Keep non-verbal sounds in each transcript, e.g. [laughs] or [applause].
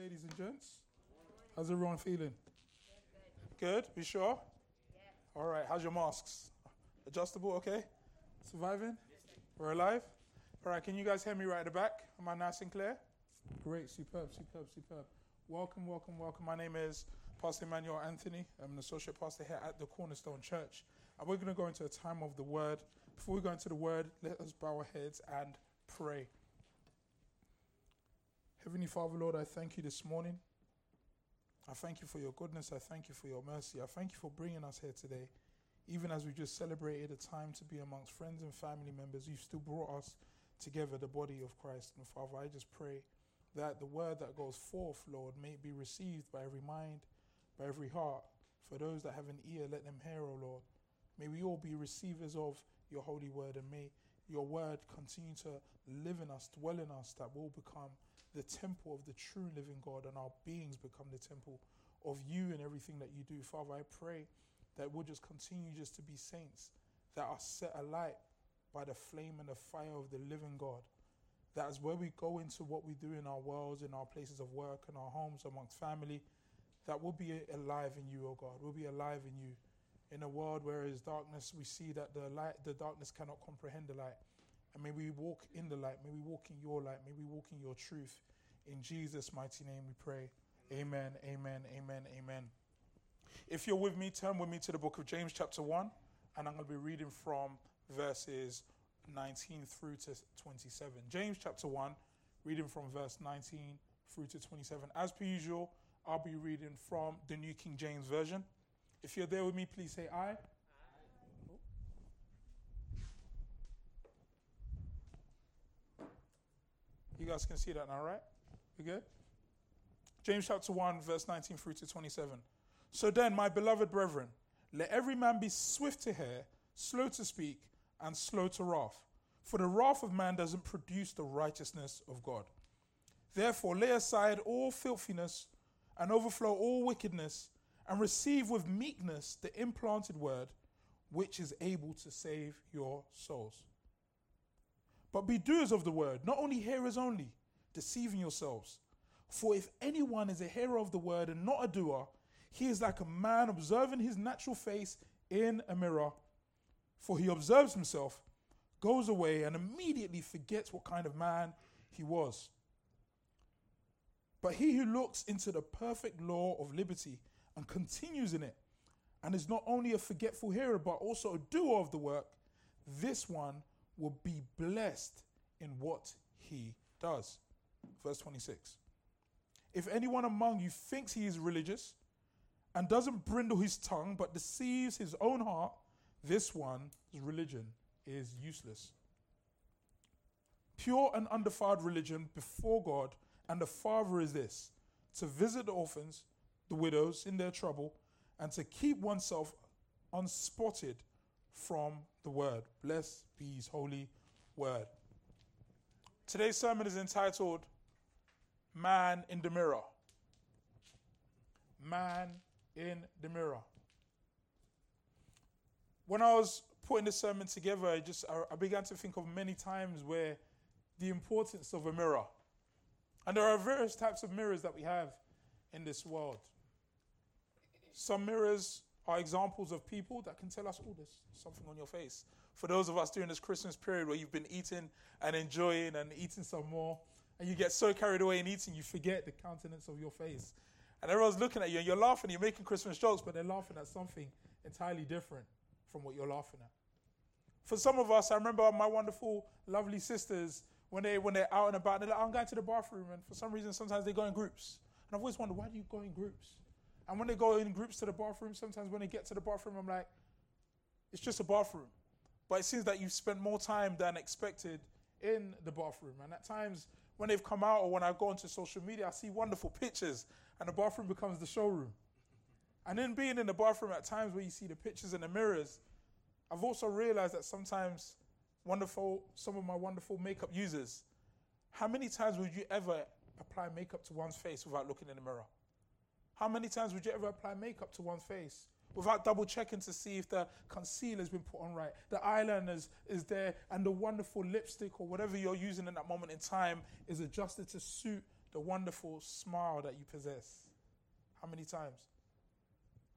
ladies and gents. How's everyone feeling? Good? We sure? All right. How's your masks? Adjustable? Okay. Surviving? We're alive? All right. Can you guys hear me right at the back? Am I nice and clear? Great. Superb, superb, superb. Welcome, welcome, welcome. My name is Pastor Emmanuel Anthony. I'm an associate pastor here at the Cornerstone Church. And we're going to go into a time of the word. Before we go into the word, let us bow our heads and pray. Heavenly Father, Lord, I thank you this morning. I thank you for your goodness. I thank you for your mercy. I thank you for bringing us here today. Even as we just celebrated a time to be amongst friends and family members, you've still brought us together, the body of Christ. And Father, I just pray that the word that goes forth, Lord, may be received by every mind, by every heart. For those that have an ear, let them hear, O Lord. May we all be receivers of your holy word, and may your word continue to live in us, dwell in us, that we will become the temple of the true living God, and our beings become the temple of you and everything that you do. Father, I pray that we'll just continue just to be saints that are set alight by the flame and the fire of the living God. That as where we go into what we do in our worlds, in our places of work, in our homes, amongst family, that we'll be alive in you, O oh God. We'll be alive in you. In a world where is darkness, we see that the light, the darkness cannot comprehend the light. And may we walk in the light. May we walk in your light. May we walk in your truth. In Jesus' mighty name we pray. Amen, amen, amen, amen. If you're with me, turn with me to the book of James, chapter 1, and I'm going to be reading from verses 19 through to 27. James, chapter 1, reading from verse 19 through to 27. As per usual, I'll be reading from the New King James Version. If you're there with me, please say aye. You guys can see that now, right? We good? James chapter 1, verse 19 through to 27. So then, my beloved brethren, let every man be swift to hear, slow to speak, and slow to wrath. For the wrath of man doesn't produce the righteousness of God. Therefore, lay aside all filthiness and overflow all wickedness, and receive with meekness the implanted word, which is able to save your souls. But be doers of the word, not only hearers only, deceiving yourselves. For if anyone is a hearer of the word and not a doer, he is like a man observing his natural face in a mirror. For he observes himself, goes away, and immediately forgets what kind of man he was. But he who looks into the perfect law of liberty and continues in it, and is not only a forgetful hearer, but also a doer of the work, this one will be blessed in what he does. Verse 26. If anyone among you thinks he is religious and doesn't brindle his tongue but deceives his own heart, this one's religion is useless. Pure and undefiled religion before God and the Father is this to visit the orphans, the widows in their trouble, and to keep oneself unspotted from the word. Blessed be his holy word. Today's sermon is entitled Man in the Mirror. Man in the Mirror. When I was putting the sermon together, I just I began to think of many times where the importance of a mirror. And there are various types of mirrors that we have in this world. Some mirrors are examples of people that can tell us, oh, there's something on your face. For those of us during this Christmas period where you've been eating and enjoying and eating some more, and you get so carried away in eating, you forget the countenance of your face. And everyone's looking at you and you're laughing, you're making Christmas jokes, but they're laughing at something entirely different from what you're laughing at. For some of us, I remember my wonderful, lovely sisters when they when they're out and about, they're like, oh, I'm going to the bathroom, and for some reason, sometimes they go in groups. And I've always wondered, why do you go in groups? And when they go in groups to the bathroom, sometimes when they get to the bathroom, I'm like, it's just a bathroom. But it seems that you've spent more time than expected in the bathroom. And at times, when they've come out or when I go onto social media, I see wonderful pictures, and the bathroom becomes the showroom. And then being in the bathroom at times where you see the pictures and the mirrors, I've also realized that sometimes wonderful, some of my wonderful makeup users, how many times would you ever apply makeup to one's face without looking in the mirror? How many times would you ever apply makeup to one's face without double checking to see if the concealer's been put on right, the eyeliner is there, and the wonderful lipstick or whatever you're using in that moment in time is adjusted to suit the wonderful smile that you possess? How many times?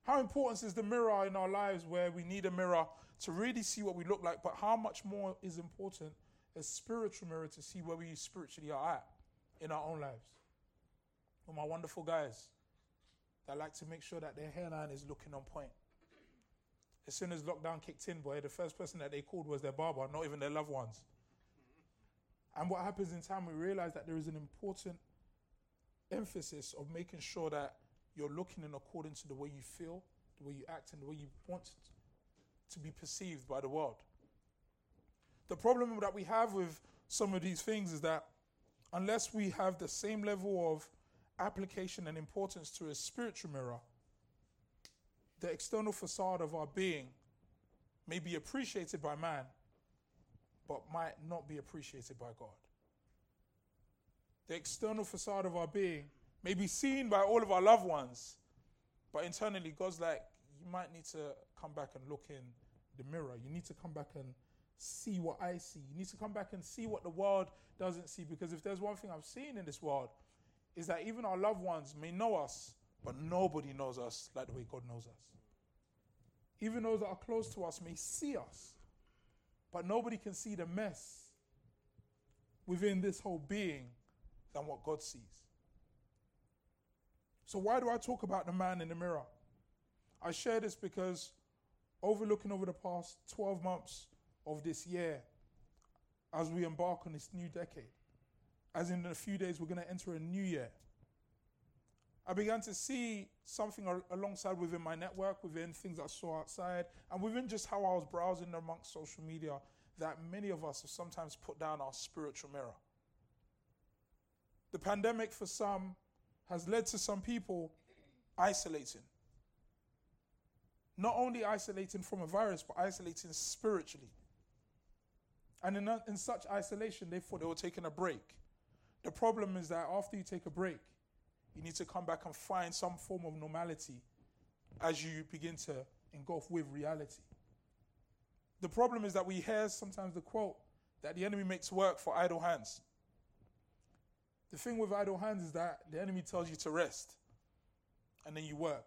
How important is the mirror in our lives where we need a mirror to really see what we look like, but how much more is important a spiritual mirror to see where we spiritually are at in our own lives? With my wonderful guys that like to make sure that their hairline is looking on point. As soon as lockdown kicked in, boy, the first person that they called was their barber, not even their loved ones. And what happens in time, we realize that there is an important emphasis of making sure that you're looking in according to the way you feel, the way you act, and the way you want to be perceived by the world. The problem that we have with some of these things is that unless we have the same level of application and importance to a spiritual mirror, the external facade of our being may be appreciated by man, but might not be appreciated by God. The external facade of our being may be seen by all of our loved ones, but internally, God's like, you might need to come back and look in the mirror. You need to come back and see what I see. You need to come back and see what the world doesn't see. Because if there's one thing I've seen in this world, is that even our loved ones may know us, but nobody knows us like the way God knows us. Even those that are close to us may see us, but nobody can see the mess within this whole being than what God sees. So, why do I talk about the man in the mirror? I share this because overlooking over the past 12 months of this year, as we embark on this new decade, as in a few days we're going to enter a new year, I began to see something alongside within my network, within things I saw outside, and within just how I was browsing amongst social media, that many of us have sometimes put down our spiritual mirror. The pandemic, for some, has led to some people isolating. Not only isolating from a virus, but isolating spiritually. And in, in such isolation, they thought they were taking a break. The problem is that after you take a break, you need to come back and find some form of normality as you begin to engulf with reality. The problem is that we hear sometimes the quote that the enemy makes work for idle hands. The thing with idle hands is that the enemy tells you to rest, and then you work,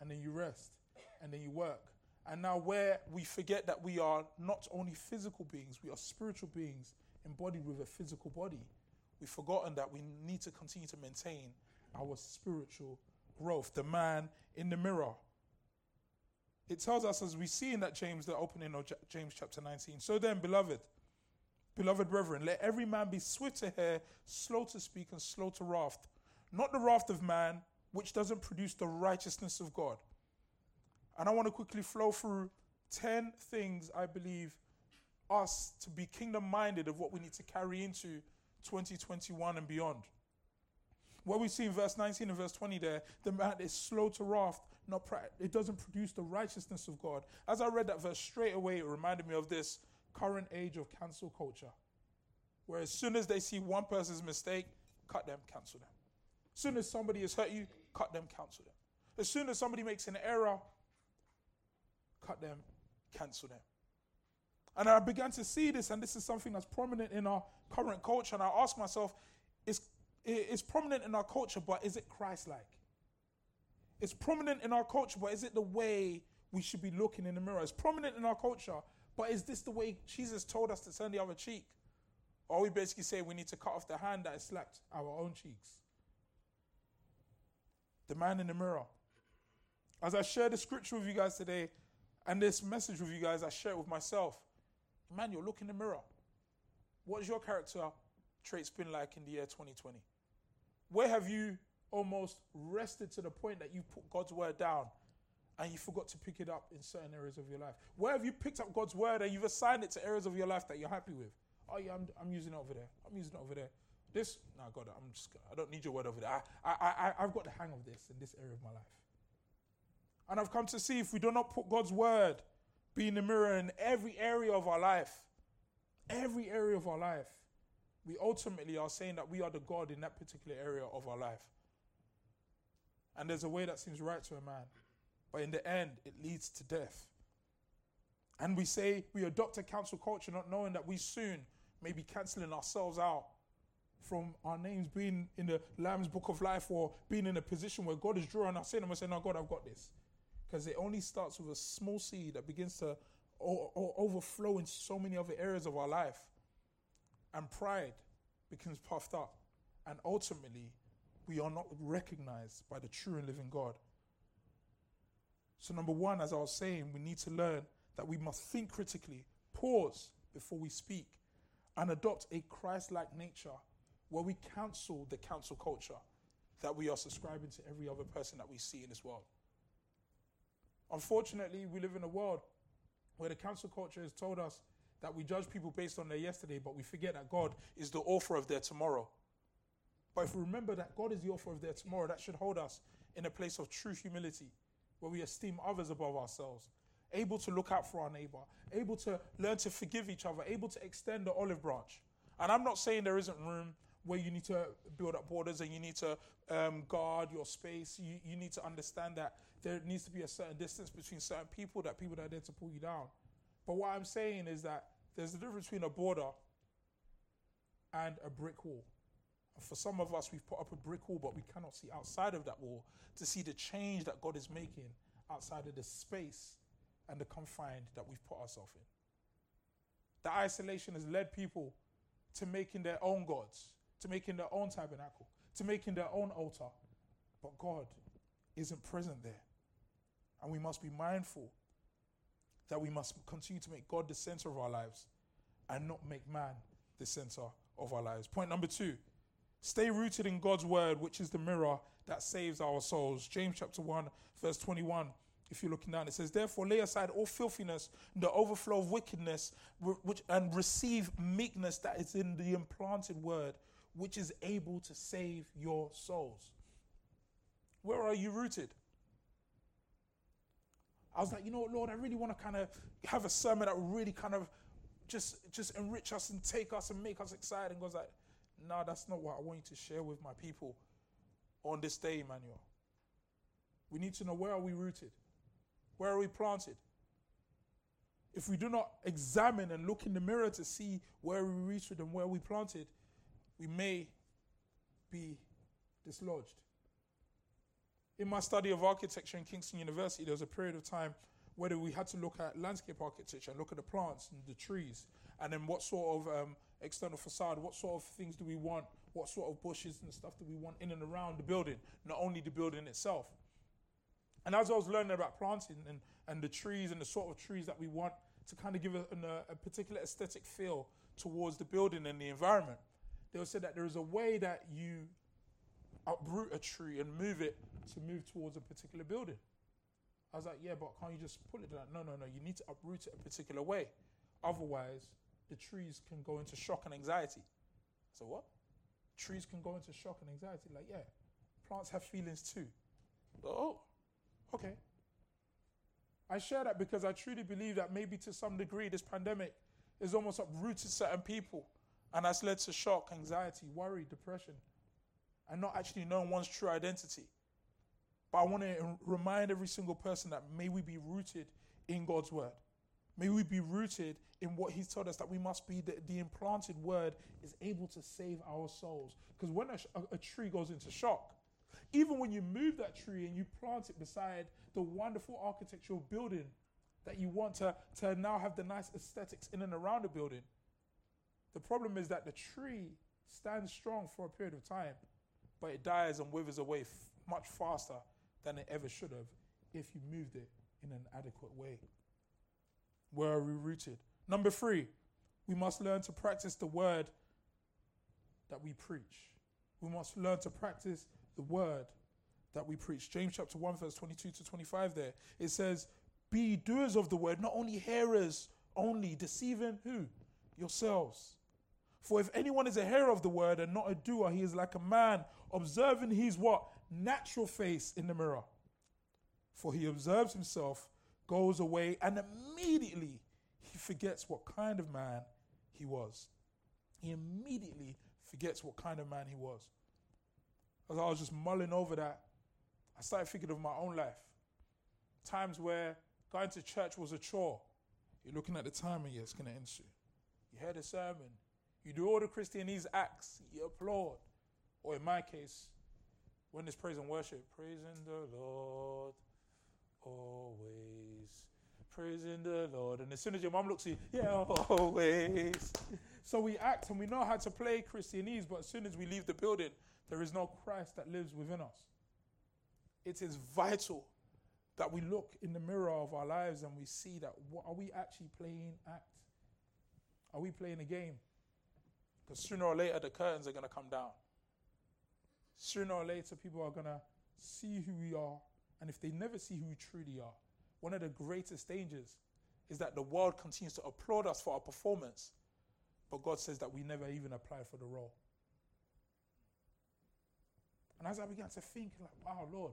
and then you rest, and then you work. And now, where we forget that we are not only physical beings, we are spiritual beings embodied with a physical body, we've forgotten that we need to continue to maintain our spiritual growth, the man in the mirror. It tells us, as we see in that James, the opening of James chapter 19. So then, beloved, beloved brethren, let every man be swift to hear, slow to speak, and slow to wrath, not the wrath of man, which doesn't produce the righteousness of God. And I want to quickly flow through 10 things I believe us to be kingdom minded of what we need to carry into 2021 and beyond. What we see in verse 19 and verse 20 there, the man is slow to wrath, not it doesn't produce the righteousness of God. As I read that verse straight away, it reminded me of this current age of cancel culture, where as soon as they see one person's mistake, cut them, cancel them. As soon as somebody has hurt you, cut them, cancel them. As soon as somebody makes an error, cut them, cancel them. And I began to see this, and this is something that's prominent in our current culture. And I ask myself, is it's prominent in our culture, but is it Christ like? It's prominent in our culture, but is it the way we should be looking in the mirror? It's prominent in our culture, but is this the way Jesus told us to turn the other cheek? Or we basically say we need to cut off the hand that has slapped our own cheeks? The man in the mirror. As I share the scripture with you guys today and this message with you guys, I share it with myself. Man, you're looking in the mirror. What is your character traits been like in the year 2020? Where have you almost rested to the point that you put God's word down and you forgot to pick it up in certain areas of your life? Where have you picked up God's word and you've assigned it to areas of your life that you're happy with? Oh yeah, I'm, I'm using it over there. I'm using it over there. This, no, God, I'm just, I don't need your word over there. I, I, I, I've got the hang of this in this area of my life. And I've come to see if we do not put God's word be in the mirror in every area of our life, every area of our life, we ultimately are saying that we are the God in that particular area of our life. And there's a way that seems right to a man, but in the end, it leads to death. And we say we adopt a cancel culture, not knowing that we soon may be canceling ourselves out from our names being in the Lamb's Book of Life or being in a position where God is drawing us in and we're saying, No, God, I've got this. Because it only starts with a small seed that begins to o- o- overflow in so many other areas of our life. And pride becomes puffed up. And ultimately, we are not recognized by the true and living God. So, number one, as I was saying, we need to learn that we must think critically, pause before we speak, and adopt a Christ like nature where we cancel the cancel culture that we are subscribing to every other person that we see in this world. Unfortunately, we live in a world where the cancel culture has told us that we judge people based on their yesterday, but we forget that God is the author of their tomorrow. But if we remember that God is the author of their tomorrow, that should hold us in a place of true humility, where we esteem others above ourselves, able to look out for our neighbor, able to learn to forgive each other, able to extend the olive branch. And I'm not saying there isn't room where you need to build up borders and you need to um, guard your space. You, you need to understand that there needs to be a certain distance between certain people, that people that are there to pull you down. But what I'm saying is that there's a difference between a border and a brick wall. For some of us, we've put up a brick wall, but we cannot see outside of that wall to see the change that God is making outside of the space and the confine that we've put ourselves in. The isolation has led people to making their own gods, to making their own tabernacle, to making their own altar. But God isn't present there. And we must be mindful that we must continue to make God the center of our lives and not make man the center of our lives. Point number two stay rooted in God's word, which is the mirror that saves our souls. James chapter 1, verse 21. If you're looking down, it says, Therefore, lay aside all filthiness, the overflow of wickedness, which, and receive meekness that is in the implanted word, which is able to save your souls. Where are you rooted? I was like, you know what, Lord, I really want to kind of have a sermon that will really kind of just just enrich us and take us and make us excited. And God's like, no, that's not what I want you to share with my people on this day, Emmanuel. We need to know where are we rooted? Where are we planted? If we do not examine and look in the mirror to see where we rooted and where we planted, we may be dislodged. In my study of architecture in Kingston University, there was a period of time where we had to look at landscape architecture and look at the plants and the trees, and then what sort of um, external facade, what sort of things do we want, what sort of bushes and stuff do we want in and around the building, not only the building itself. And as I was learning about planting and, and the trees and the sort of trees that we want to kind of give a, a, a particular aesthetic feel towards the building and the environment, they said that there is a way that you uproot a tree and move it to move towards a particular building. I was like, yeah, but can't you just pull it down? No, no, no. You need to uproot it a particular way. Otherwise, the trees can go into shock and anxiety. So what? Trees can go into shock and anxiety. Like, yeah, plants have feelings too. Oh, okay. I share that because I truly believe that maybe to some degree this pandemic has almost uprooted certain people and has led to shock, anxiety, worry, depression, and not actually knowing one's true identity. But I want to remind every single person that may we be rooted in God's word. May we be rooted in what He's told us that we must be, the, the implanted word is able to save our souls. Because when a, a, tree goes into shock, even when you move that tree and you plant it beside the wonderful architectural building that you want to, to now have the nice aesthetics in and around the building, the problem is that the tree stands strong for a period of time, but it dies and withers away f- much faster than it ever should have if you moved it in an adequate way. Where are we rooted? Number three, we must learn to practice the word that we preach. We must learn to practice the word that we preach. James chapter 1, verse 22 to 25 there. It says, Be doers of the word, not only hearers only, deceiving who? Yourselves. For if anyone is a hearer of the word and not a doer, he is like a man observing his what? Natural face in the mirror. For he observes himself, goes away, and immediately he forgets what kind of man he was. He immediately forgets what kind of man he was. As I was just mulling over that, I started thinking of my own life. Times where going to church was a chore. You're looking at the time and yeah, it's going to end soon. You heard a sermon, You do all the Christianese acts, you applaud. Or in my case, when it's praise and worship, praising the Lord always. Praising the Lord. And as soon as your mom looks at you, yeah, always. So we act and we know how to play Christianese, but as soon as we leave the building, there is no Christ that lives within us. It is vital that we look in the mirror of our lives and we see that what, are we actually playing act? Are we playing a game? Because sooner or later the curtains are going to come down. Sooner or later people are going to see who we are. And if they never see who we truly are, one of the greatest dangers is that the world continues to applaud us for our performance, but God says that we never even applied for the role. And as I began to think, like, wow, Lord,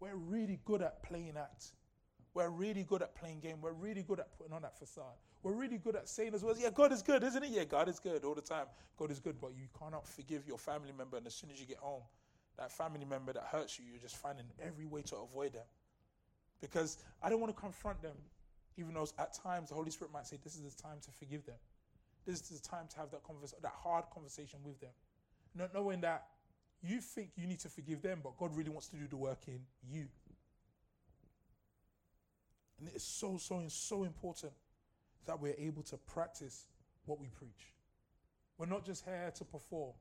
we're really good at playing act. We're really good at playing game. We're really good at putting on that facade. We're really good at saying as well, yeah, God is good, isn't it? Yeah, God is good all the time. God is good, but you cannot forgive your family member. And as soon as you get home, that family member that hurts you, you're just finding every way to avoid them. Because I don't want to confront them, even though at times the Holy Spirit might say, This is the time to forgive them. This is the time to have that, that hard conversation with them. Not knowing that you think you need to forgive them, but God really wants to do the work in you. And it is so, so, so important that we're able to practice what we preach. We're not just here to perform.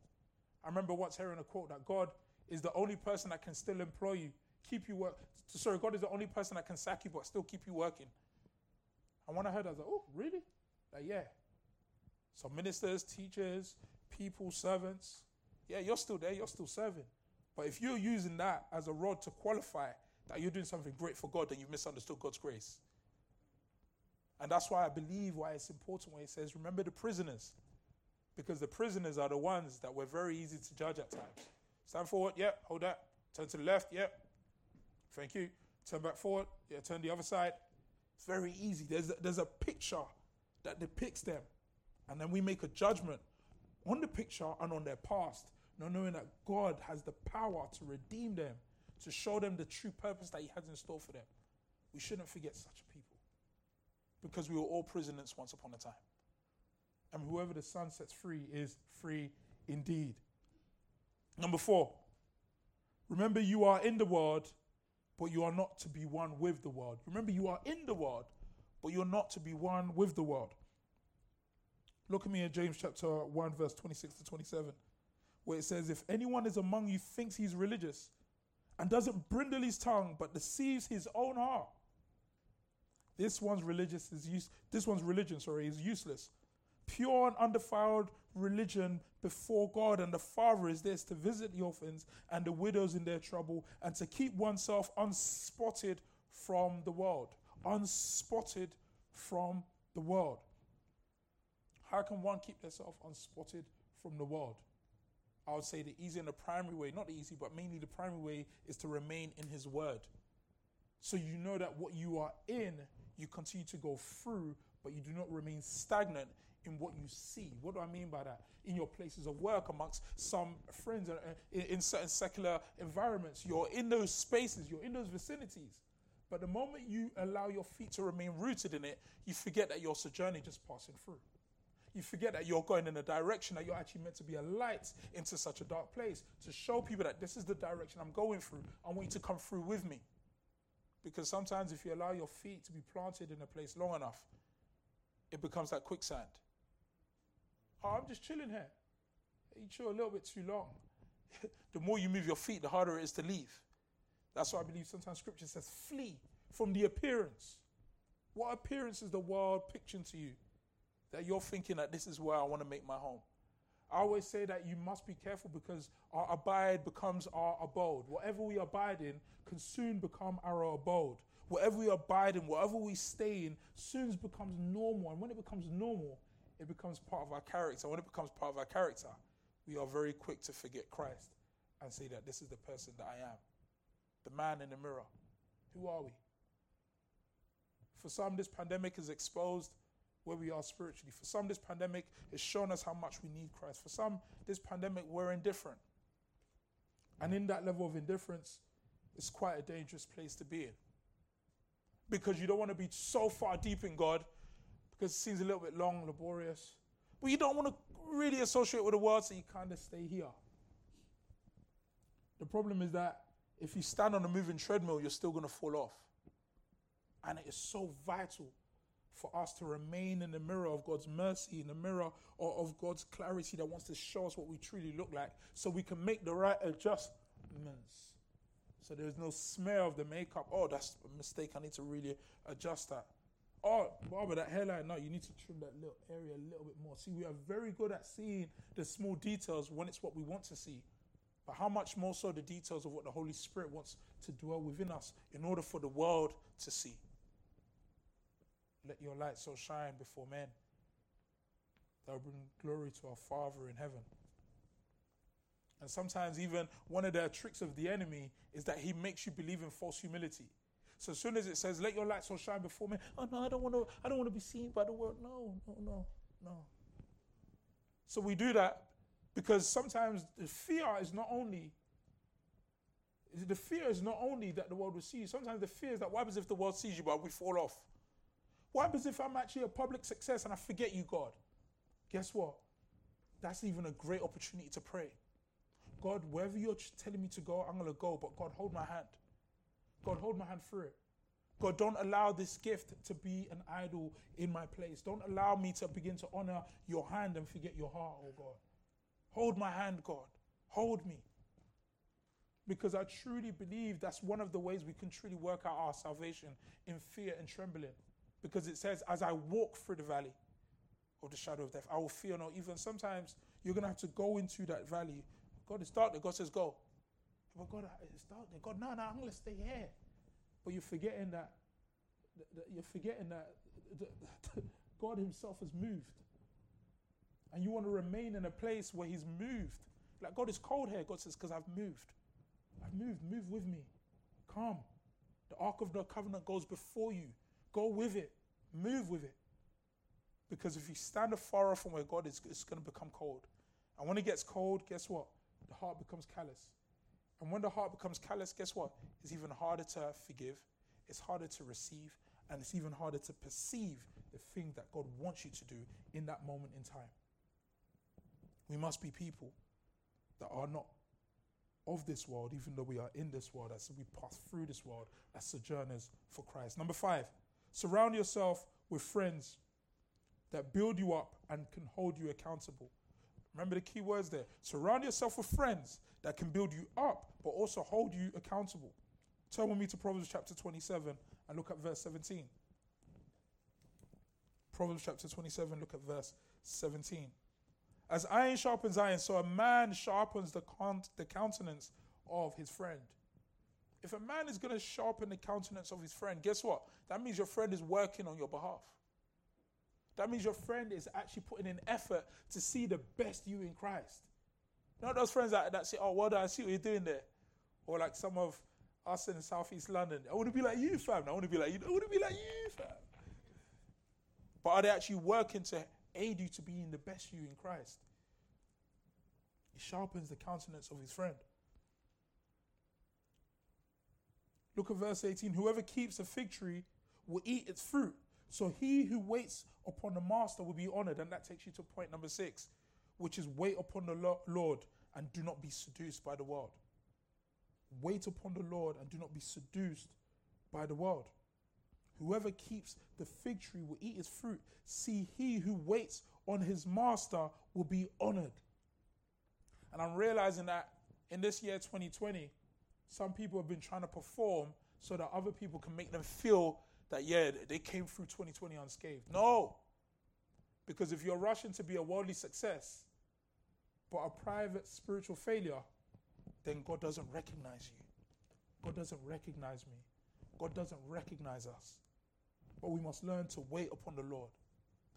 I remember once hearing a quote that God is the only person that can still employ you, keep you work. Sorry, God is the only person that can sack you but still keep you working. And when I heard, that, I was like, oh, really? Like, yeah. So ministers, teachers, people, servants, yeah, you're still there, you're still serving. But if you're using that as a rod to qualify that you're doing something great for God, then you've misunderstood God's grace. And that's why I believe why it's important when it says, remember the prisoners. Because the prisoners are the ones that were very easy to judge at times. Stand forward, yeah, hold that. Turn to the left, yeah. Thank you. Turn back forward, yeah, turn the other side. It's very easy. There's a, there's a picture that depicts them. And then we make a judgment on the picture and on their past not knowing that God has the power to redeem them, to show them the true purpose that He has in store for them. We shouldn't forget such people because we were all prisoners once upon a time. And whoever the Son sets free is free indeed. Number four, remember you are in the world, but you are not to be one with the world. Remember you are in the world, but you're not to be one with the world. Look at me in James chapter 1, verse 26 to 27 where it says, If anyone is among you thinks he's religious and doesn't brindle his tongue but deceives his own heart, this one's religious is use, this one's religion, sorry, is useless. Pure and undefiled religion before God and the Father is this to visit the orphans and the widows in their trouble and to keep oneself unspotted from the world. Unspotted from the world. How can one keep themselves unspotted from the world? I would say the easy and the primary way, not the easy, but mainly the primary way is to remain in His Word. So you know that what you are in, you continue to go through, but you do not remain stagnant in what you see. What do I mean by that? In your places of work, amongst some friends, uh, in, in certain secular environments, you're in those spaces, you're in those vicinities. But the moment you allow your feet to remain rooted in it, you forget that you're sojourning just passing through you forget that you're going in a direction that you're actually meant to be a light into such a dark place to show people that this is the direction I'm going through. I want you to come through with me. Because sometimes if you allow your feet to be planted in a place long enough, it becomes that quicksand. Oh, I'm just chilling here. You chill a little bit too long. [laughs] the more you move your feet, the harder it is to leave. That's why I believe sometimes scripture says, flee from the appearance. What appearance is the world picturing to you? That you're thinking that this is where I want to make my home. I always say that you must be careful because our abide becomes our abode. Whatever we abide in can soon become our abode. Whatever we abide in, whatever we stay in, soon becomes normal. And when it becomes normal, it becomes part of our character. When it becomes part of our character, we are very quick to forget Christ and say that this is the person that I am. The man in the mirror. Who are we? For some, this pandemic has exposed where we are spiritually. For some, this pandemic has shown us how much we need Christ. For some, this pandemic, we're indifferent. And in that level of indifference, it's quite a dangerous place to be in. Because you don't want to be so far deep in God, because it seems a little bit long, laborious. but you don't want to really associate with the world, so you kind of stay here. The problem is that if you stand on a moving treadmill, you're still going to fall off. And it is so vital for us to remain in the mirror of God's mercy, in the mirror of God's clarity that wants to show us what we truly look like so we can make the right adjustments. So there's no smear of the makeup. Oh, that's a mistake. I need to really adjust that. Oh, Barbara, that hairline, no, you need to trim that little area a little bit more. See, we are very good at seeing the small details when it's what we want to see. But how much more so the details of what the Holy Spirit wants to dwell within us in order for the world to see? Let your light so shine before men that will bring glory to our Father in heaven. And sometimes, even one of the tricks of the enemy is that he makes you believe in false humility. So as soon as it says, "Let your light so shine before me," oh no, I don't want to. I don't want to be seen by the world. No, no, no, no. So we do that because sometimes the fear is not only the fear is not only that the world will see you. Sometimes the fear is that what happens if the world sees you, but we fall off? What happens if I'm actually a public success and I forget you, God? Guess what? That's even a great opportunity to pray. God, wherever you're telling me to go, I'm going to go, but God, hold my hand. God, hold my hand through it. God, don't allow this gift to be an idol in my place. Don't allow me to begin to honor your hand and forget your heart, oh God. Hold my hand, God. Hold me. Because I truly believe that's one of the ways we can truly work out our salvation in fear and trembling. Because it says, as I walk through the valley of the shadow of death, I will fear no evil. Sometimes you're going to have to go into that valley. God, it's dark. God says, go. But God, it's dark. God, no, no, I'm going to stay here. But you're forgetting that, you're forgetting that [laughs] God Himself has moved. And you want to remain in a place where He's moved. Like, God is cold here. God says, because I've moved. I've moved. Move with me. Come. The Ark of the Covenant goes before you. Go with it. Move with it. Because if you stand afar off from where God is, it's going to become cold. And when it gets cold, guess what? The heart becomes callous. And when the heart becomes callous, guess what? It's even harder to forgive, it's harder to receive, and it's even harder to perceive the thing that God wants you to do in that moment in time. We must be people that are not of this world, even though we are in this world, as we pass through this world as sojourners for Christ. Number five, surround yourself with friends that build you up and can hold you accountable. Remember the key words there. Surround yourself with friends that can build you up, but also hold you accountable. Turn with me to Proverbs chapter 27 and look at verse 17. Proverbs chapter 27, look at verse 17. As iron sharpens iron, so a man sharpens the, the countenance of his friend. If a man is going to sharpen the countenance of his friend, guess what? That means your friend is working on your behalf. That means your friend is actually putting in effort to see the best you in Christ. Not those friends that, that say, oh, well done, I see what you're doing there. Or like some of us in Southeast London. I want to be like you, fam. I want to be like you. I want to be like you, fam. But are they actually working to aid you to being the best you in Christ. He sharpens the countenance of his friend. Look at verse 18. Whoever keeps a fig tree will eat its fruit. So he who waits upon the master will be honored. And that takes you to point number six, which is wait upon the Lord and do not be seduced by the world. Wait upon the Lord and do not be seduced by the world. Whoever keeps the fig tree will eat its fruit. See, he who waits on his master will be honored. And I'm realizing that in this year 2020, some people have been trying to perform so that other people can make them feel that, yeah, they came through 2020 unscathed. No. Because if you're rushing to be a worldly success, but a private spiritual failure, then God doesn't recognize you. God doesn't recognize me. God doesn't recognize us. But we must learn to wait upon the Lord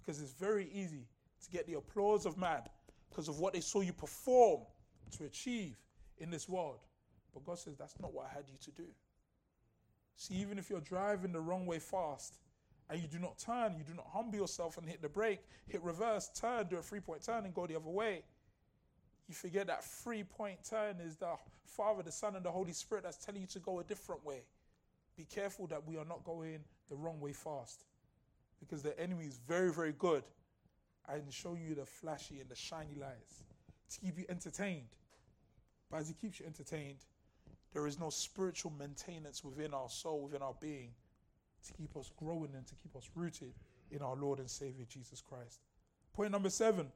because it's very easy to get the applause of man because of what they saw you perform to achieve in this world. But God says, That's not what I had you to do. See, even if you're driving the wrong way fast and you do not turn, you do not humble yourself and hit the brake, hit reverse, turn, do a three point turn, and go the other way. You forget that three point turn is the Father, the Son, and the Holy Spirit that's telling you to go a different way. Be careful that we are not going the wrong way fast. Because the enemy is very, very good and showing you the flashy and the shiny lights to keep you entertained. But as He keeps you entertained, there is no spiritual maintenance within our soul, within our being, to keep us growing and to keep us rooted in our Lord and Savior Jesus Christ. Point number seven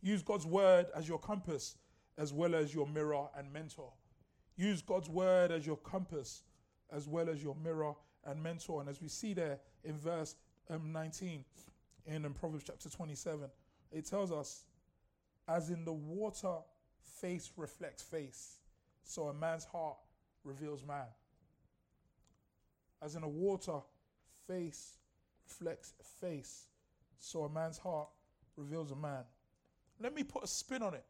use God's word as your compass as well as your mirror and mentor. Use God's word as your compass as well as your mirror and mentor. And as we see there in verse um, 19 in, in Proverbs chapter 27, it tells us, as in the water, face reflects face, so a man's heart reveals man. As in a water, face reflects face, so a man's heart reveals a man. Let me put a spin on it.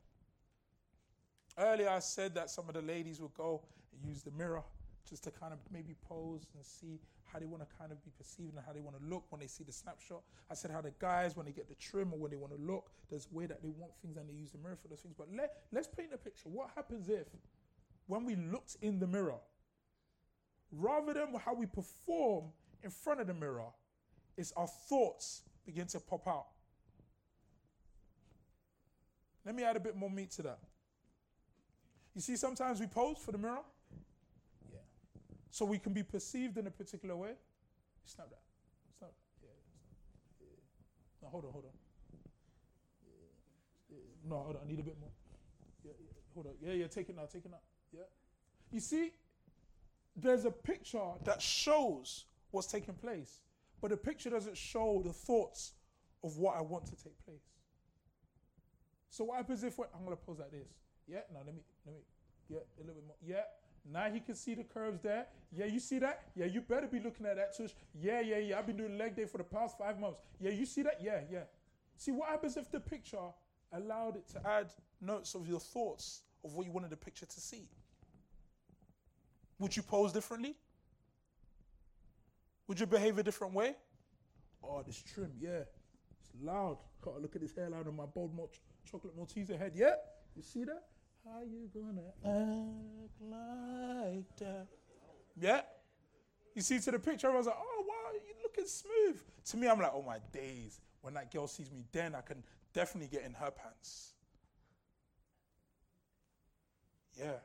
Earlier, I said that some of the ladies would go and use the mirror just to kind of maybe pose and see how they want to kind of be perceived and how they want to look when they see the snapshot. I said how the guys, when they get the trim or when they want to look, there's a way that they want things and they use the mirror for those things. But let, let's paint a picture. What happens if, when we looked in the mirror, rather than how we perform in front of the mirror, is our thoughts begin to pop out? Let me add a bit more meat to that. You see, sometimes we pose for the mirror. Yeah. So we can be perceived in a particular way. Snap that. Snap that. Yeah. yeah. No, hold on, hold on. No, hold on. I need a bit more. Yeah, yeah. Hold on. Yeah, yeah. Take it now. Take it now. Yeah. You see, there's a picture that shows what's taking place, but the picture doesn't show the thoughts of what I want to take place. So what happens if I'm gonna pose like this? Yeah, now let me let me yeah, a little bit more. Yeah. Now he can see the curves there. Yeah, you see that? Yeah, you better be looking at that tush. Yeah, yeah, yeah. I've been doing leg day for the past five months. Yeah, you see that? Yeah, yeah. See what happens if the picture allowed it to add notes of your thoughts of what you wanted the picture to see? Would you pose differently? Would you behave a different way? Oh, this trim, yeah. It's loud. Can't look at this hairline on my bold chocolate Malteser head. Yeah? You see that? How you gonna act like that? Yeah. You see to the picture, I was like, oh wow, you're looking smooth. To me, I'm like, oh my days. When that girl sees me, then I can definitely get in her pants. Yeah.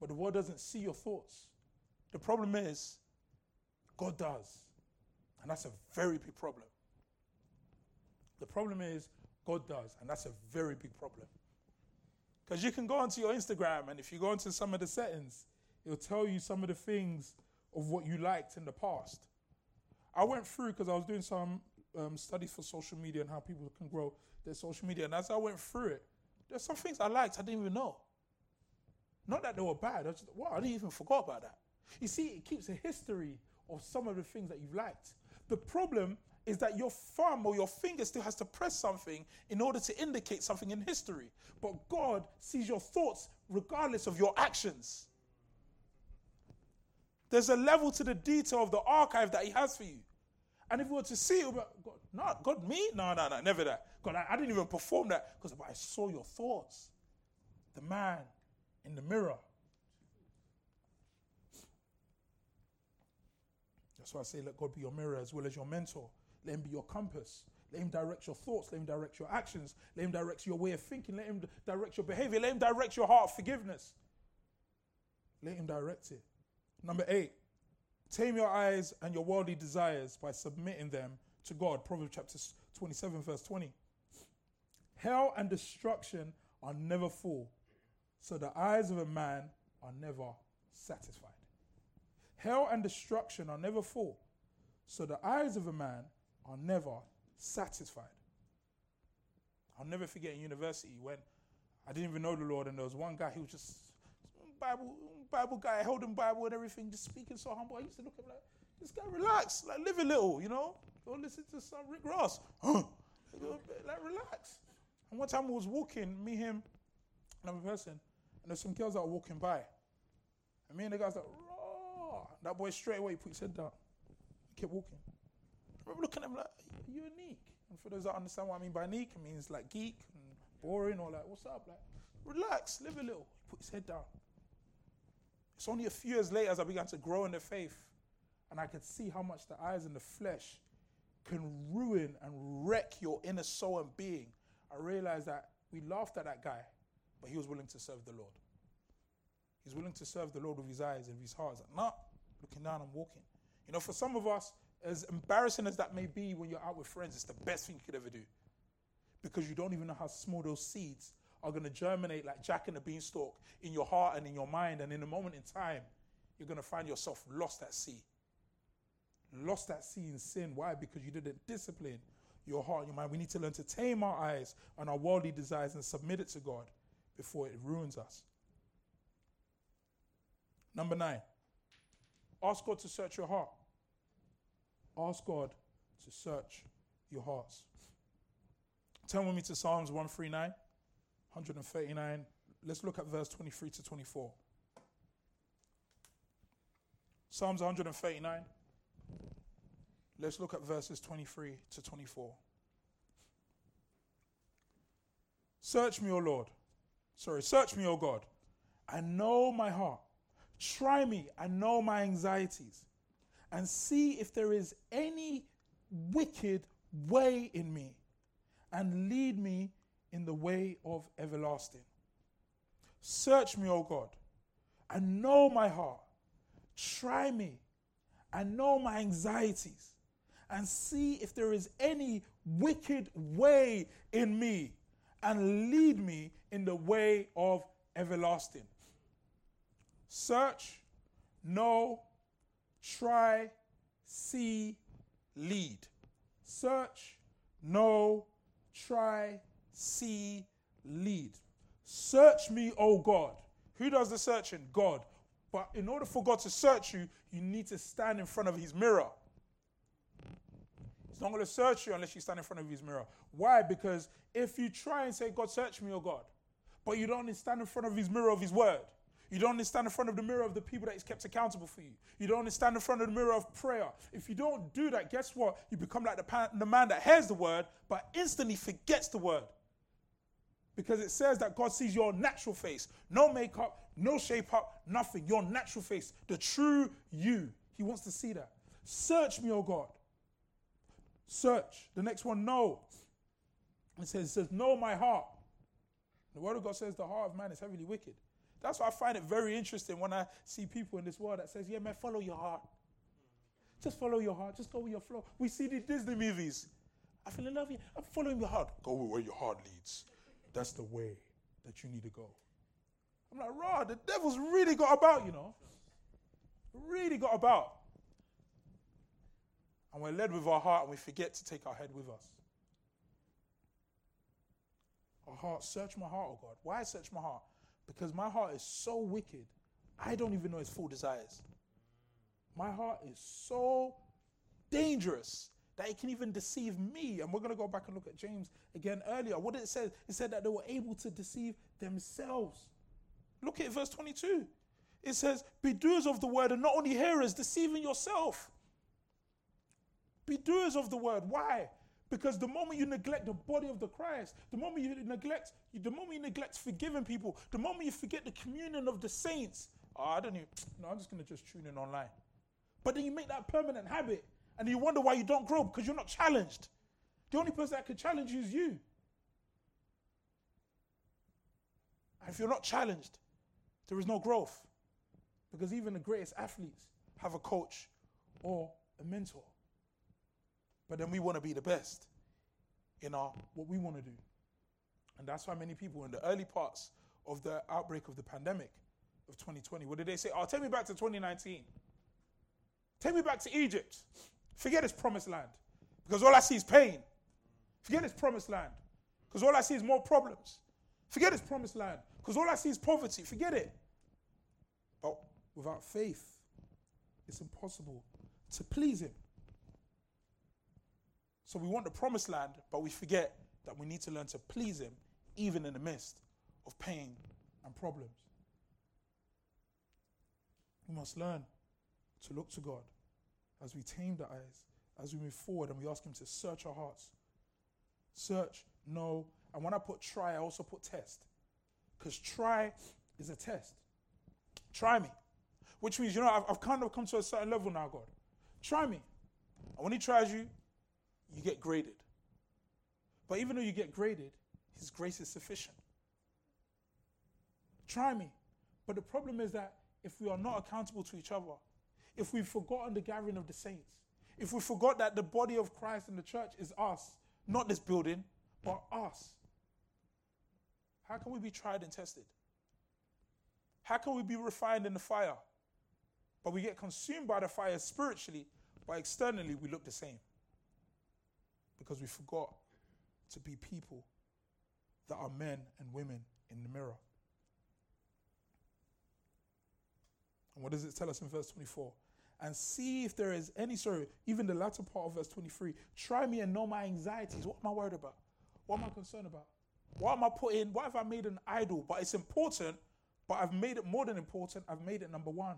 But the world doesn't see your thoughts. The problem is, God does. And that's a very big problem. The problem is, God does. And that's a very big problem. Because you can go onto your Instagram, and if you go into some of the settings, it'll tell you some of the things of what you liked in the past. I went through because I was doing some um, studies for social media and how people can grow their social media. And as I went through it, there's some things I liked I didn't even know. Not that they were bad. I just, I didn't even forget about that. You see, it keeps a history of some of the things that you've liked. The problem is that your thumb or your finger still has to press something in order to indicate something in history. But God sees your thoughts regardless of your actions. There's a level to the detail of the archive that He has for you. And if you were to see it, God, not God, me? No, no, no, never that. God, I, I didn't even perform that because I saw your thoughts. The man in the mirror. That's why I say, let God be your mirror as well as your mentor. Let him be your compass. Let him direct your thoughts. Let him direct your actions. Let him direct your way of thinking. Let him direct your behavior. Let him direct your heart of forgiveness. Let him direct it. Number eight, tame your eyes and your worldly desires by submitting them to God. Proverbs chapter 27, verse 20. Hell and destruction are never full, so the eyes of a man are never satisfied. Hell and destruction are never full, so the eyes of a man are never satisfied. I'll never forget in university when I didn't even know the Lord, and there was one guy, who was just Bible, Bible guy, holding Bible and everything, just speaking so humble. I used to look at him like, this guy relax, like live a little, you know? Go listen to some Rick Ross. [gasps] like relax. And one time I was walking, me, him, another person, there's some girls that are walking by. And me and the guy's like, Raw. that boy straight away put his head down. He kept walking I remember looking at him like, you're unique. And for those that understand what I mean by unique, it means like geek and boring or like, what's up? Like, relax, live a little. He put his head down. It's only a few years later as I began to grow in the faith and I could see how much the eyes and the flesh can ruin and wreck your inner soul and being. I realized that we laughed at that guy, but he was willing to serve the Lord. He's willing to serve the Lord with his eyes and his heart. Like, nah, looking down and walking. You know, for some of us, as embarrassing as that may be when you're out with friends, it's the best thing you could ever do. Because you don't even know how small those seeds are going to germinate like Jack and the beanstalk in your heart and in your mind. And in a moment in time, you're going to find yourself lost at sea. Lost at sea in sin. Why? Because you didn't discipline your heart and your mind. We need to learn to tame our eyes and our worldly desires and submit it to God before it ruins us. Number nine, ask God to search your heart. Ask God to search your hearts. Turn with me to Psalms 139, 139. Let's look at verse 23 to 24. Psalms 139. Let's look at verses 23 to 24. Search me, O Lord. Sorry, search me, O God. I know my heart. Try me and know my anxieties, and see if there is any wicked way in me, and lead me in the way of everlasting. Search me, O God, and know my heart. Try me and know my anxieties, and see if there is any wicked way in me, and lead me in the way of everlasting. Search, know, try, see, lead. Search, know, try, see, lead. Search me, O God. Who does the searching? God. But in order for God to search you, you need to stand in front of his mirror. He's not going to search you unless you stand in front of his mirror. Why? Because if you try and say, God, search me, O God, but you don't stand in front of his mirror of his word, you don't stand in front of the mirror of the people that He's kept accountable for you. You don't stand in front of the mirror of prayer. If you don't do that, guess what? You become like the, the man that hears the word, but instantly forgets the word. Because it says that God sees your natural face. No makeup, no shape up, nothing. Your natural face, the true you. He wants to see that. Search me, O God. Search. The next one, know. It says, it says, know my heart. The word of God says the heart of man is heavily wicked. That's why I find it very interesting when I see people in this world that says, yeah, man, follow your heart. Just follow your heart. Just go with your flow. We see the Disney movies. I feel in love with you. I'm following your heart. Go where your heart leads. That's the way that you need to go. I'm like, raw, the devil's really got about, you know. Really got about. And we're led with our heart and we forget to take our head with us. Our heart, search my heart, oh God. Why search my heart? Because my heart is so wicked, I don't even know its full desires. My heart is so dangerous that it can even deceive me. And we're going to go back and look at James again earlier. What did it say? It said that they were able to deceive themselves. Look at verse 22. It says, Be doers of the word and not only hearers, deceiving yourself. Be doers of the word. Why? Because the moment you neglect the body of the Christ, the moment you neglect, the moment you neglect forgiving people, the moment you forget the communion of the saints, oh, I don't even, no, I'm just going to just tune in online. But then you make that permanent habit and you wonder why you don't grow because you're not challenged. The only person that can challenge you is you. And if you're not challenged, there is no growth. Because even the greatest athletes have a coach or a mentor. But then we want to be the best in our what we want to do. And that's why many people in the early parts of the outbreak of the pandemic of 2020, what did they say? Oh, take me back to 2019. Take me back to Egypt. Forget this promised land. Because all I see is pain. Forget this promised land. Because all I see is more problems. Forget this promised land. Because all I see is poverty. Forget it. But without faith, it's impossible to please Him. So we want the promised land, but we forget that we need to learn to please Him even in the midst of pain and problems. We must learn to look to God as we tame the eyes, as we move forward and we ask Him to search our hearts. Search, know, and when I put try, I also put test. Because try is a test. Try me. Which means, you know, I've, I've kind of come to a certain level now, God. Try me. And when He tries you, you get graded. But even though you get graded, His grace is sufficient. Try me. But the problem is that if we are not accountable to each other, if we've forgotten the gathering of the saints, if we forgot that the body of Christ and the church is us, not this building, but us, how can we be tried and tested? How can we be refined in the fire? But we get consumed by the fire spiritually, but externally we look the same. Because we forgot to be people that are men and women in the mirror. And what does it tell us in verse 24? And see if there is any, sorry, even the latter part of verse 23. Try me and know my anxieties. What am I worried about? What am I concerned about? What am I putting? What have I made an idol? But it's important, but I've made it more than important. I've made it number one.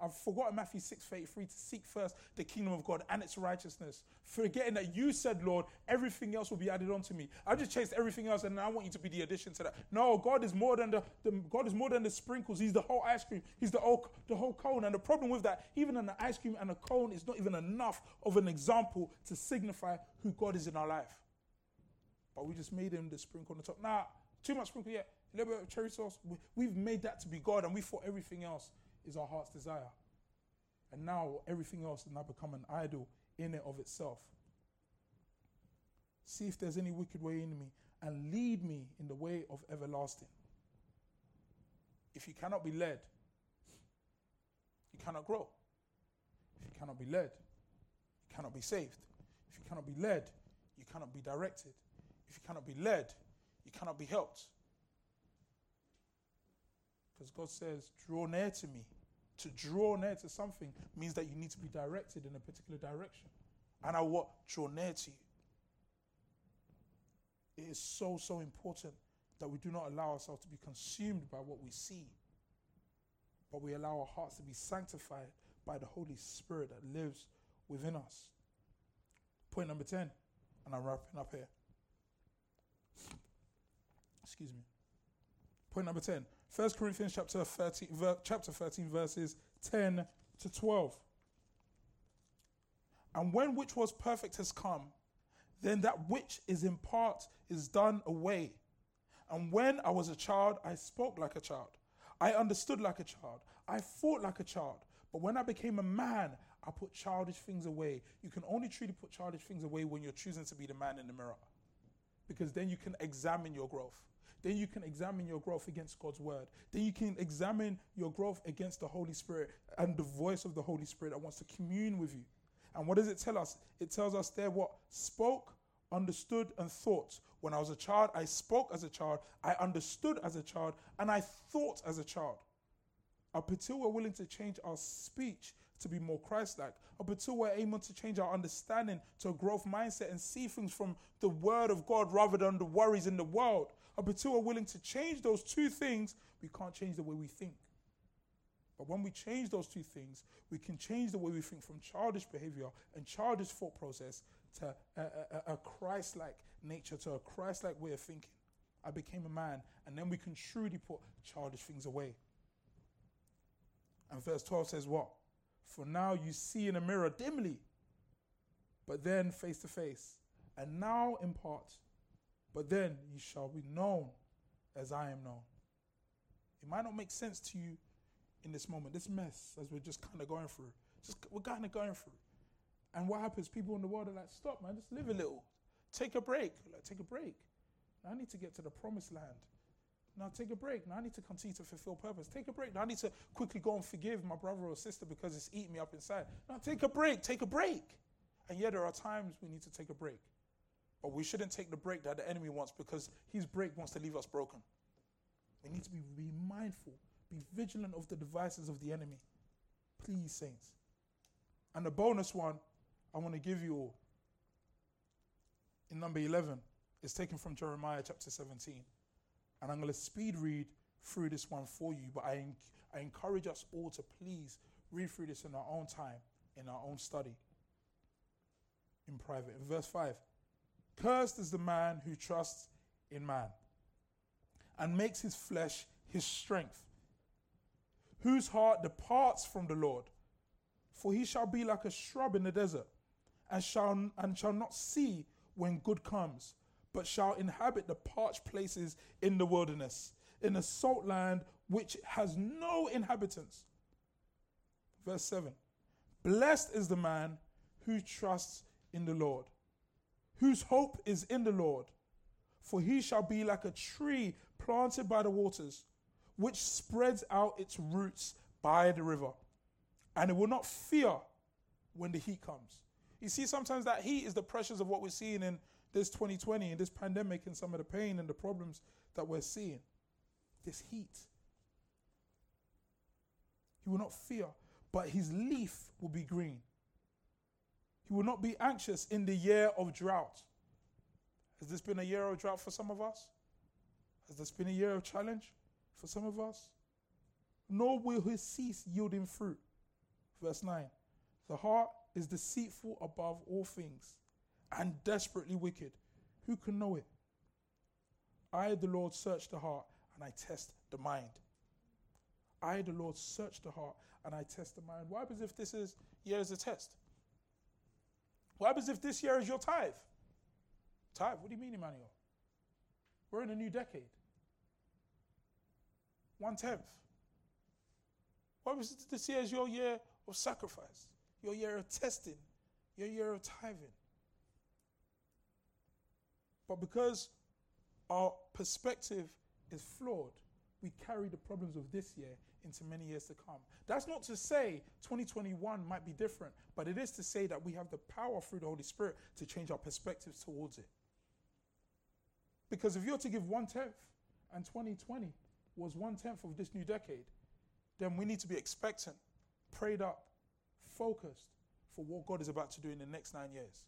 I've forgotten Matthew 6:33 to seek first the kingdom of God and its righteousness, forgetting that you said, Lord, everything else will be added on to me. I just chased everything else, and I want you to be the addition to that. No, God is more than the, the God is more than the sprinkles. He's the whole ice cream. He's the whole the whole cone. And the problem with that, even an ice cream and a cone is not even enough of an example to signify who God is in our life. But we just made him the sprinkle on the top. Nah, too much sprinkle, yeah. A little bit of cherry sauce. We've made that to be God, and we thought everything else is our heart's desire. And now everything else has now become an idol in it of itself. See if there's any wicked way in me and lead me in the way of everlasting. If you cannot be led, you cannot grow. If you cannot be led, you cannot be saved. If you cannot be led, you cannot be directed. If you cannot be led, you cannot be helped. Because God says, Draw near to me to draw near to something means that you need to be directed in a particular direction. And I what? Draw near to you. It is so, so important that we do not allow ourselves to be consumed by what we see, but we allow our hearts to be sanctified by the Holy Spirit that lives within us. Point number 10, and I'm wrapping up here. Excuse me. Point number 10 1 Corinthians chapter 13, ver, chapter 13, verses 10 to 12. And when which was perfect has come, then that which is in part is done away. And when I was a child, I spoke like a child. I understood like a child. I thought like a child. But when I became a man, I put childish things away. You can only truly put childish things away when you're choosing to be the man in the mirror. Because then you can examine your growth. Then you can examine your growth against God's word. Then you can examine your growth against the Holy Spirit and the voice of the Holy Spirit that wants to commune with you. And what does it tell us? It tells us there what spoke, understood, and thought. When I was a child, I spoke as a child, I understood as a child, and I thought as a child. Up until we're willing to change our speech to be more Christ like, up until we're able to change our understanding to a growth mindset and see things from the Word of God rather than the worries in the world, up until we're willing to change those two things, we can't change the way we think. But when we change those two things, we can change the way we think from childish behavior and childish thought process to a, a, a Christ like nature, to a Christ like way of thinking. I became a man, and then we can truly put childish things away. And verse 12 says, What? For now you see in a mirror dimly, but then face to face. And now in part, but then you shall be known as I am known. It might not make sense to you in this moment, this mess, as we're just kind of going through. Just we're kind of going through. And what happens? People in the world are like, stop, man, just live a little. Take a break. Like, take a break. Now I need to get to the promised land. Now take a break. Now I need to continue to fulfill purpose. Take a break. Now I need to quickly go and forgive my brother or sister because it's eating me up inside. Now take a break. Take a break. And yet there are times we need to take a break. But we shouldn't take the break that the enemy wants because his break wants to leave us broken. We need to be, be mindful, be vigilant of the devices of the enemy. Please, saints. And the bonus one I want to give you all in number 11 is taken from Jeremiah chapter 17. And I'm going to speed read through this one for you, but I, I encourage us all to please read through this in our own time, in our own study, in private. In verse 5 Cursed is the man who trusts in man and makes his flesh his strength, whose heart departs from the Lord. For he shall be like a shrub in the desert and shall, and shall not see when good comes, but shall inhabit the parched places in the wilderness, in a salt land which has no inhabitants. Verse 7 Blessed is the man who trusts in the Lord, whose hope is in the Lord. For he shall be like a tree planted by the waters, which spreads out its roots by the river, and it will not fear when the heat comes. You see, sometimes that heat is the pressures of what we're seeing in this 2020 and this pandemic and some of the pain and the problems that we're seeing. This heat. He will not fear, but his leaf will be green. He will not be anxious in the year of drought. Has this been a year of drought for some of us? Has this been a year of challenge for some of us? Nor will he cease yielding fruit. Verse 9 The heart is deceitful above all things and desperately wicked. Who can know it? I, the Lord, search the heart and I test the mind. I, the Lord, search the heart and I test the mind. Why? happens if this is year is a test? What happens if this year is your tithe? Tithe? What do you mean, Emmanuel? We're in a new decade. One tenth. What happens if this year is your year of sacrifice, your year of testing, your year of tithing? But because our perspective is flawed, we carry the problems of this year into many years to come. That's not to say 2021 might be different, but it is to say that we have the power through the Holy Spirit to change our perspectives towards it. Because if you're to give one tenth and 2020 was one tenth of this new decade, then we need to be expectant, prayed up, focused for what God is about to do in the next nine years.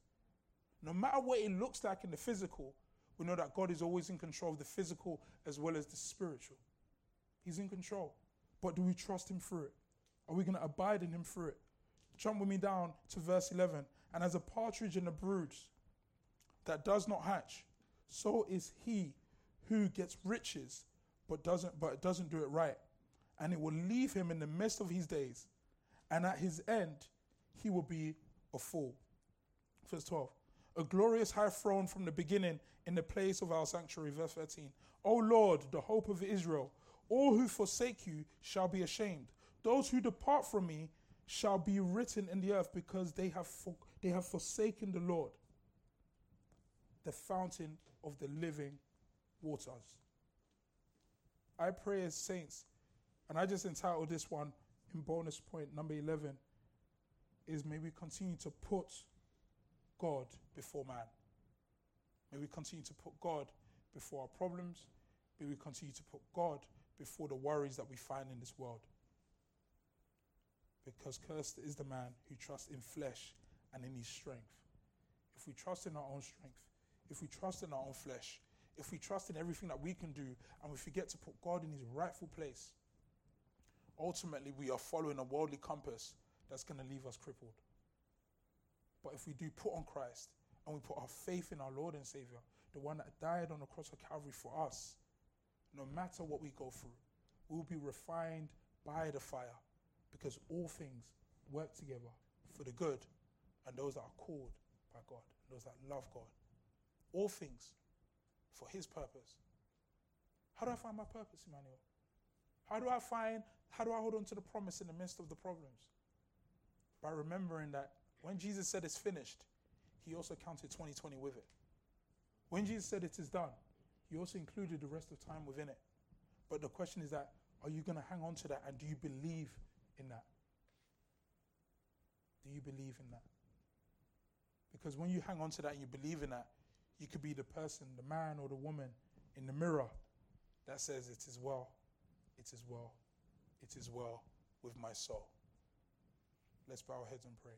No matter what it looks like in the physical, we know that God is always in control of the physical as well as the spiritual. He's in control. But do we trust Him through it? Are we going to abide in Him through it? Jump with me down to verse 11. And as a partridge in a brood that does not hatch, so is he who gets riches but doesn't but doesn't do it right. And it will leave him in the midst of his days. And at his end, he will be a fool. Verse 12 a glorious high throne from the beginning in the place of our sanctuary. Verse 13. O Lord, the hope of Israel, all who forsake you shall be ashamed. Those who depart from me shall be written in the earth because they have, for, they have forsaken the Lord, the fountain of the living waters. I pray as saints, and I just entitled this one in bonus point number 11 is may we continue to put God before man. May we continue to put God before our problems. May we continue to put God before the worries that we find in this world. Because cursed is the man who trusts in flesh and in his strength. If we trust in our own strength, if we trust in our own flesh, if we trust in everything that we can do, and we forget to put God in his rightful place, ultimately we are following a worldly compass that's going to leave us crippled. But if we do put on Christ and we put our faith in our Lord and Savior, the one that died on the cross of Calvary for us, no matter what we go through, we will be refined by the fire because all things work together for the good and those that are called by God, those that love God. All things for His purpose. How do I find my purpose, Emmanuel? How do I find, how do I hold on to the promise in the midst of the problems? By remembering that when Jesus said it's finished, he also counted 2020 with it. When Jesus said it is done, he also included the rest of time within it. But the question is that are you going to hang on to that and do you believe in that? Do you believe in that? Because when you hang on to that and you believe in that, you could be the person, the man or the woman in the mirror that says, It is well, it is well, it is well with my soul. Let's bow our heads and pray.